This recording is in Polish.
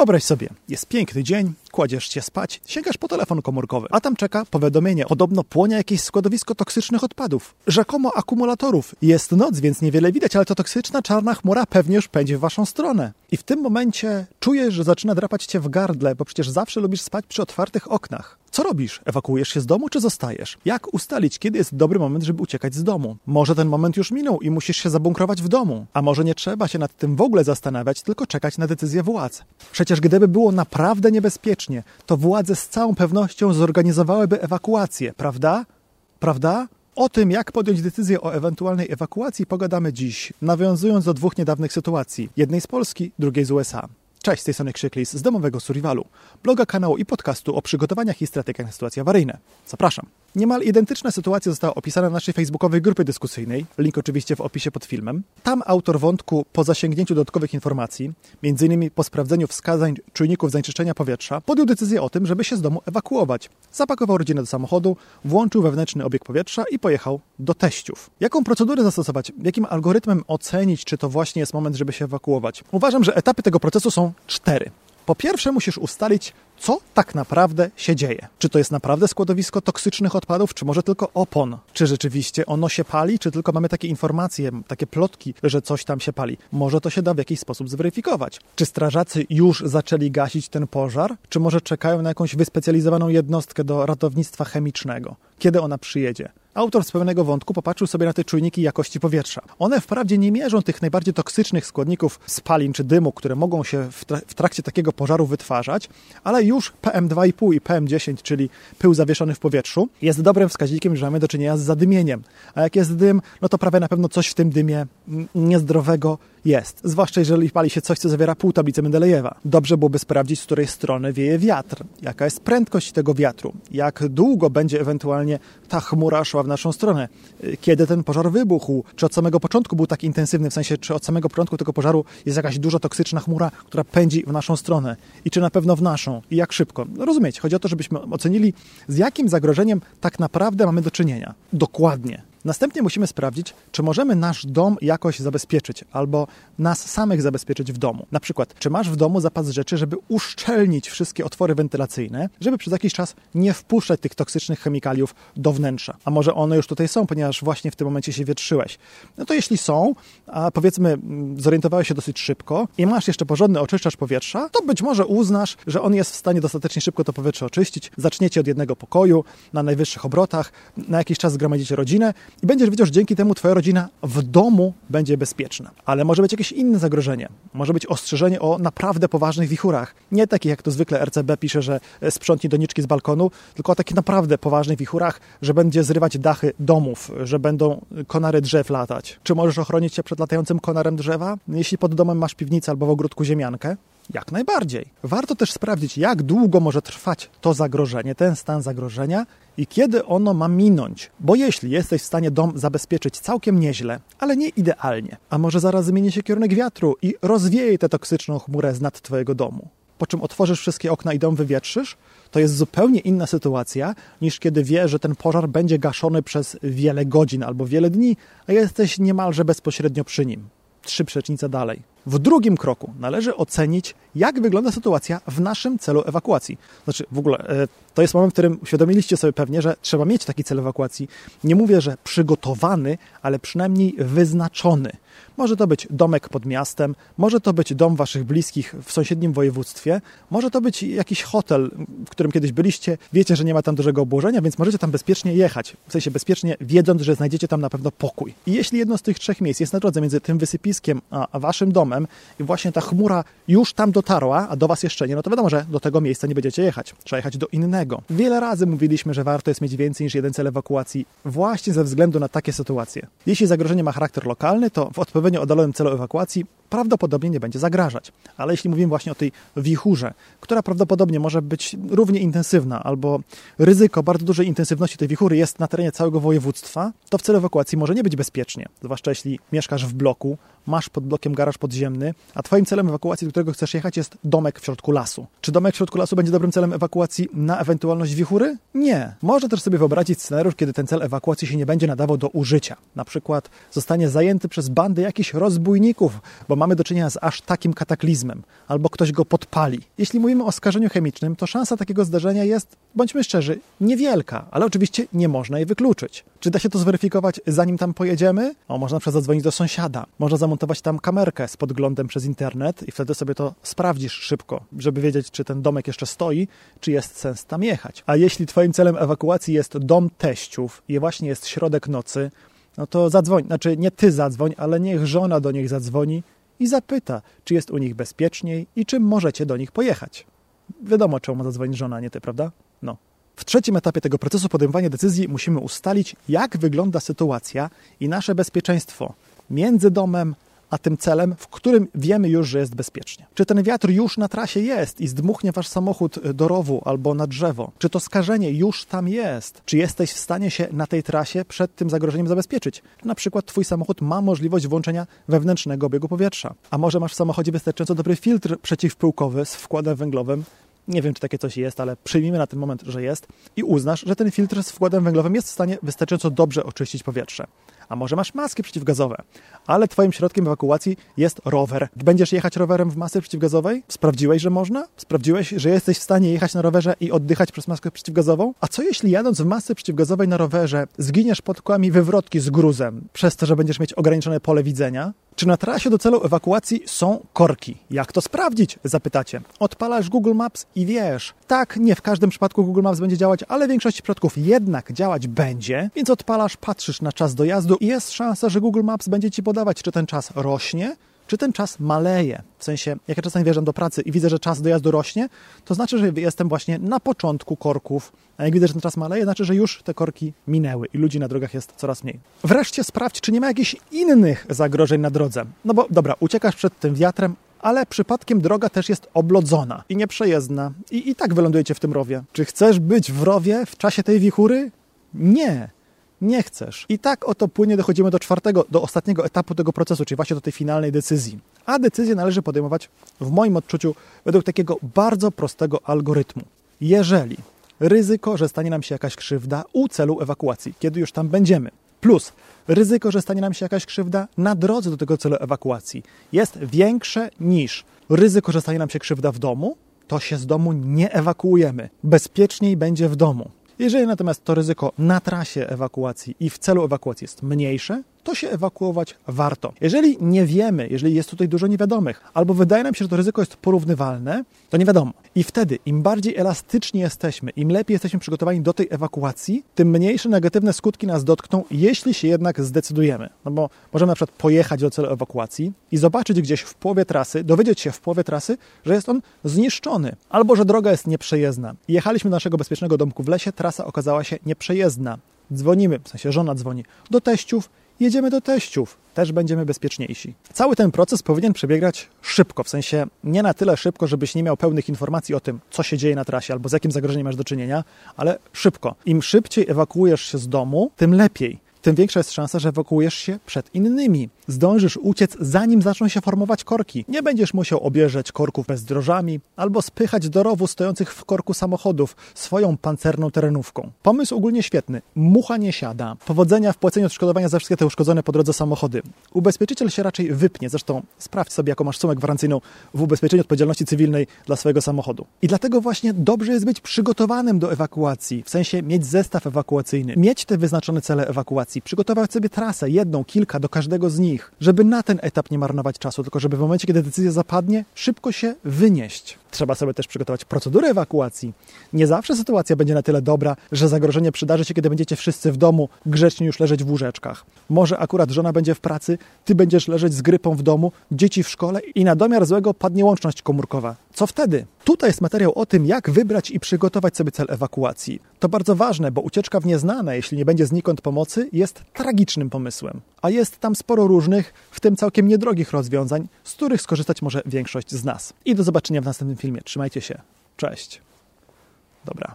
Wyobraź sobie, jest piękny dzień, kładziesz się spać, sięgasz po telefon komórkowy, a tam czeka powiadomienie. Podobno płonie jakieś składowisko toksycznych odpadów, rzekomo akumulatorów. Jest noc, więc niewiele widać, ale to toksyczna czarna chmura pewnie już pędzi w waszą stronę. I w tym momencie czujesz, że zaczyna drapać cię w gardle, bo przecież zawsze lubisz spać przy otwartych oknach. Co robisz? Ewakuujesz się z domu czy zostajesz? Jak ustalić, kiedy jest dobry moment, żeby uciekać z domu? Może ten moment już minął i musisz się zabunkrować w domu, a może nie trzeba się nad tym w ogóle zastanawiać, tylko czekać na decyzję władz. Przecież gdyby było naprawdę niebezpiecznie, to władze z całą pewnością zorganizowałyby ewakuację, prawda? Prawda? O tym, jak podjąć decyzję o ewentualnej ewakuacji, pogadamy dziś, nawiązując do dwóch niedawnych sytuacji. Jednej z Polski, drugiej z USA. Cześć, z tej strony Krzyklis z domowego Suriwalu, bloga, kanału i podcastu o przygotowaniach i strategiach na sytuacje awaryjne. Zapraszam. Niemal identyczna sytuacja została opisana na naszej facebookowej grupie dyskusyjnej, link oczywiście w opisie pod filmem. Tam autor wątku po zasięgnięciu dodatkowych informacji, m.in. po sprawdzeniu wskazań czujników zanieczyszczenia powietrza, podjął decyzję o tym, żeby się z domu ewakuować. Zapakował rodzinę do samochodu, włączył wewnętrzny obieg powietrza i pojechał do teściów. Jaką procedurę zastosować? Jakim algorytmem ocenić, czy to właśnie jest moment, żeby się ewakuować? Uważam, że etapy tego procesu są cztery. Po pierwsze, musisz ustalić, co tak naprawdę się dzieje. Czy to jest naprawdę składowisko toksycznych odpadów, czy może tylko opon? Czy rzeczywiście ono się pali, czy tylko mamy takie informacje, takie plotki, że coś tam się pali? Może to się da w jakiś sposób zweryfikować. Czy strażacy już zaczęli gasić ten pożar, czy może czekają na jakąś wyspecjalizowaną jednostkę do ratownictwa chemicznego? Kiedy ona przyjedzie? Autor z pewnego wątku popatrzył sobie na te czujniki jakości powietrza. One wprawdzie nie mierzą tych najbardziej toksycznych składników spalin czy dymu, które mogą się w, tra w trakcie takiego pożaru wytwarzać, ale już PM2,5 i PM10, czyli pył zawieszony w powietrzu, jest dobrym wskaźnikiem, że mamy do czynienia z zadymieniem. A jak jest dym, no to prawie na pewno coś w tym dymie niezdrowego jest. Zwłaszcza jeżeli pali się coś, co zawiera pół tablicy Mendelejewa. Dobrze byłoby sprawdzić, z której strony wieje wiatr, jaka jest prędkość tego wiatru, jak długo będzie ewentualnie ta chmura szła w naszą stronę, kiedy ten pożar wybuchł, czy od samego początku był tak intensywny, w sensie, czy od samego początku tego pożaru jest jakaś duża toksyczna chmura, która pędzi w naszą stronę i czy na pewno w naszą i jak szybko. No rozumiecie, chodzi o to, żebyśmy ocenili, z jakim zagrożeniem tak naprawdę mamy do czynienia. Dokładnie. Następnie musimy sprawdzić, czy możemy nasz dom jakoś zabezpieczyć, albo nas samych zabezpieczyć w domu. Na przykład, czy masz w domu zapas rzeczy, żeby uszczelnić wszystkie otwory wentylacyjne, żeby przez jakiś czas nie wpuszczać tych toksycznych chemikaliów do wnętrza. A może one już tutaj są, ponieważ właśnie w tym momencie się wietrzyłeś. No to jeśli są, a powiedzmy zorientowałeś się dosyć szybko i masz jeszcze porządny oczyszczacz powietrza, to być może uznasz, że on jest w stanie dostatecznie szybko to powietrze oczyścić. Zaczniecie od jednego pokoju, na najwyższych obrotach, na jakiś czas zgromadzicie rodzinę i będziesz wiedział, że dzięki temu twoja rodzina w domu będzie bezpieczna. Ale może być jakieś inne zagrożenie. Może być ostrzeżenie o naprawdę poważnych wichurach. Nie takich, jak to zwykle RCB pisze, że sprzątnij doniczki z balkonu, tylko o takich naprawdę poważnych wichurach, że będzie zrywać dachy domów, że będą konary drzew latać. Czy możesz ochronić się przed latającym konarem drzewa? Jeśli pod domem masz piwnicę albo w ogródku ziemiankę, jak najbardziej. Warto też sprawdzić, jak długo może trwać to zagrożenie, ten stan zagrożenia i kiedy ono ma minąć. Bo jeśli jesteś w stanie dom zabezpieczyć całkiem nieźle, ale nie idealnie, a może zaraz zmieni się kierunek wiatru i rozwieje tę toksyczną chmurę z nad twojego domu, po czym otworzysz wszystkie okna i dom wywietrzysz, to jest zupełnie inna sytuacja niż kiedy wiesz, że ten pożar będzie gaszony przez wiele godzin albo wiele dni, a jesteś niemalże bezpośrednio przy nim. Trzy przecznice dalej. W drugim kroku należy ocenić, jak wygląda sytuacja w naszym celu ewakuacji. Znaczy, w ogóle to jest moment, w którym uświadomiliście sobie pewnie, że trzeba mieć taki cel ewakuacji. Nie mówię, że przygotowany, ale przynajmniej wyznaczony. Może to być domek pod miastem, może to być dom waszych bliskich w sąsiednim województwie, może to być jakiś hotel, w którym kiedyś byliście, wiecie, że nie ma tam dużego obłożenia, więc możecie tam bezpiecznie jechać. W sensie bezpiecznie, wiedząc, że znajdziecie tam na pewno pokój. I jeśli jedno z tych trzech miejsc jest na drodze między tym wysypiskiem a waszym domem i właśnie ta chmura już tam dotarła, a do was jeszcze nie, no to wiadomo, że do tego miejsca nie będziecie jechać. Trzeba jechać do innego. Wiele razy mówiliśmy, że warto jest mieć więcej niż jeden cel ewakuacji właśnie ze względu na takie sytuacje. Jeśli zagrożenie ma charakter lokalny, to w odpowiednio oddalonym celu ewakuacji prawdopodobnie nie będzie zagrażać. Ale jeśli mówimy właśnie o tej wichurze, która prawdopodobnie może być równie intensywna, albo ryzyko bardzo dużej intensywności tej wichury jest na terenie całego województwa, to w celu ewakuacji może nie być bezpiecznie. Zwłaszcza jeśli mieszkasz w bloku, masz pod blokiem garaż podziemny, a twoim celem ewakuacji, do którego chcesz jechać, jest domek w środku lasu. Czy domek w środku lasu będzie dobrym celem ewakuacji na ewentualność wichury? Nie. Można też sobie wyobrazić scenariusz, kiedy ten cel ewakuacji się nie będzie nadawał do użycia. Na przykład zostanie zajęty przez bandy jakichś rozbójników, bo mamy do czynienia z aż takim kataklizmem, albo ktoś go podpali. Jeśli mówimy o skażeniu chemicznym, to szansa takiego zdarzenia jest, bądźmy szczerzy, niewielka, ale oczywiście nie można jej wykluczyć. Czy da się to zweryfikować zanim tam pojedziemy? O, można na zadzwonić do sąsiada, można zamontować tam kamerkę z podglądem przez internet i wtedy sobie to sprawdzisz szybko, żeby wiedzieć, czy ten domek jeszcze stoi, czy jest sens tam jechać. A jeśli twoim celem ewakuacji jest dom teściów i właśnie jest środek nocy, no to zadzwoń, znaczy nie ty zadzwoń, ale niech żona do nich zadzwoni i zapyta, czy jest u nich bezpieczniej i czy możecie do nich pojechać. Wiadomo, czemu ma zadzwonić żona, nie ty, prawda? No. W trzecim etapie tego procesu podejmowania decyzji musimy ustalić, jak wygląda sytuacja i nasze bezpieczeństwo między domem a tym celem, w którym wiemy już, że jest bezpiecznie. Czy ten wiatr już na trasie jest i zdmuchnie wasz samochód do rowu albo na drzewo? Czy to skażenie już tam jest? Czy jesteś w stanie się na tej trasie przed tym zagrożeniem zabezpieczyć? Na przykład twój samochód ma możliwość włączenia wewnętrznego obiegu powietrza. A może masz w samochodzie wystarczająco dobry filtr przeciwpyłkowy z wkładem węglowym, nie wiem, czy takie coś jest, ale przyjmijmy na ten moment, że jest i uznasz, że ten filtr z wkładem węglowym jest w stanie wystarczająco dobrze oczyścić powietrze. A może masz maski przeciwgazowe, ale twoim środkiem ewakuacji jest rower. Będziesz jechać rowerem w masce przeciwgazowej? Sprawdziłeś, że można? Sprawdziłeś, że jesteś w stanie jechać na rowerze i oddychać przez maskę przeciwgazową? A co jeśli jadąc w masce przeciwgazowej na rowerze zginiesz pod kłami wywrotki z gruzem, przez to, że będziesz mieć ograniczone pole widzenia? Czy na trasie do celu ewakuacji są korki? Jak to sprawdzić? Zapytacie. Odpalasz Google Maps i wiesz. Tak, nie w każdym przypadku Google Maps będzie działać, ale w większości przypadków jednak działać będzie, więc odpalasz, patrzysz na czas dojazdu i jest szansa, że Google Maps będzie ci podawać, czy ten czas rośnie, czy ten czas maleje. W sensie, jak ja czasami wjeżdżam do pracy i widzę, że czas dojazdu rośnie, to znaczy, że jestem właśnie na początku korków, a jak widzę, że ten czas maleje, znaczy, że już te korki minęły i ludzi na drogach jest coraz mniej. Wreszcie sprawdź, czy nie ma jakichś innych zagrożeń na drodze. No bo dobra, uciekasz przed tym wiatrem, ale przypadkiem droga też jest oblodzona i nieprzejezdna i i tak wylądujecie w tym rowie. Czy chcesz być w rowie w czasie tej wichury? Nie nie chcesz. I tak oto płynnie dochodzimy do czwartego, do ostatniego etapu tego procesu, czyli właśnie do tej finalnej decyzji. A decyzję należy podejmować, w moim odczuciu, według takiego bardzo prostego algorytmu. Jeżeli ryzyko, że stanie nam się jakaś krzywda u celu ewakuacji, kiedy już tam będziemy, plus ryzyko, że stanie nam się jakaś krzywda na drodze do tego celu ewakuacji, jest większe niż ryzyko, że stanie nam się krzywda w domu, to się z domu nie ewakuujemy. Bezpieczniej będzie w domu. Jeżeli natomiast to ryzyko na trasie ewakuacji i w celu ewakuacji jest mniejsze, to się ewakuować warto. Jeżeli nie wiemy, jeżeli jest tutaj dużo niewiadomych, albo wydaje nam się, że to ryzyko jest porównywalne, to nie wiadomo. I wtedy im bardziej elastyczni jesteśmy, im lepiej jesteśmy przygotowani do tej ewakuacji, tym mniejsze negatywne skutki nas dotkną, jeśli się jednak zdecydujemy. No bo możemy na przykład pojechać do celu ewakuacji i zobaczyć gdzieś w połowie trasy, dowiedzieć się w połowie trasy, że jest on zniszczony, albo że droga jest nieprzejezdna. Jechaliśmy do naszego bezpiecznego domku w lesie, trasa okazała się nieprzejezdna. Dzwonimy, w sensie żona dzwoni do teściów, jedziemy do teściów, też będziemy bezpieczniejsi. Cały ten proces powinien przebiegać szybko, w sensie nie na tyle szybko, żebyś nie miał pełnych informacji o tym, co się dzieje na trasie albo z jakim zagrożeniem masz do czynienia, ale szybko. Im szybciej ewakuujesz się z domu, tym lepiej tym większa jest szansa, że ewakuujesz się przed innymi. Zdążysz uciec, zanim zaczną się formować korki. Nie będziesz musiał objeżdżać korków bezdrożami albo spychać do rowu stojących w korku samochodów swoją pancerną terenówką. Pomysł ogólnie świetny. Mucha nie siada. Powodzenia w płaceniu odszkodowania za wszystkie te uszkodzone po drodze samochody. Ubezpieczyciel się raczej wypnie. Zresztą sprawdź sobie, jaką masz sumę gwarancyjną w ubezpieczeniu odpowiedzialności cywilnej dla swojego samochodu. I dlatego właśnie dobrze jest być przygotowanym do ewakuacji, w sensie mieć zestaw ewakuacyjny, mieć te wyznaczone cele ewakuacji przygotować sobie trasę, jedną, kilka do każdego z nich, żeby na ten etap nie marnować czasu, tylko żeby w momencie, kiedy decyzja zapadnie, szybko się wynieść. Trzeba sobie też przygotować procedurę ewakuacji. Nie zawsze sytuacja będzie na tyle dobra, że zagrożenie przydarzy się, kiedy będziecie wszyscy w domu grzecznie już leżeć w łóżeczkach. Może akurat żona będzie w pracy, ty będziesz leżeć z grypą w domu, dzieci w szkole i na domiar złego padnie łączność komórkowa. Co wtedy? Tutaj jest materiał o tym, jak wybrać i przygotować sobie cel ewakuacji. To bardzo ważne, bo ucieczka w nieznane, jeśli nie będzie znikąd pomocy, jest tragicznym pomysłem. A jest tam sporo różnych, w tym całkiem niedrogich rozwiązań, z których skorzystać może większość z nas. I do zobaczenia w następnym filmie. Trzymajcie się. Cześć. Dobra.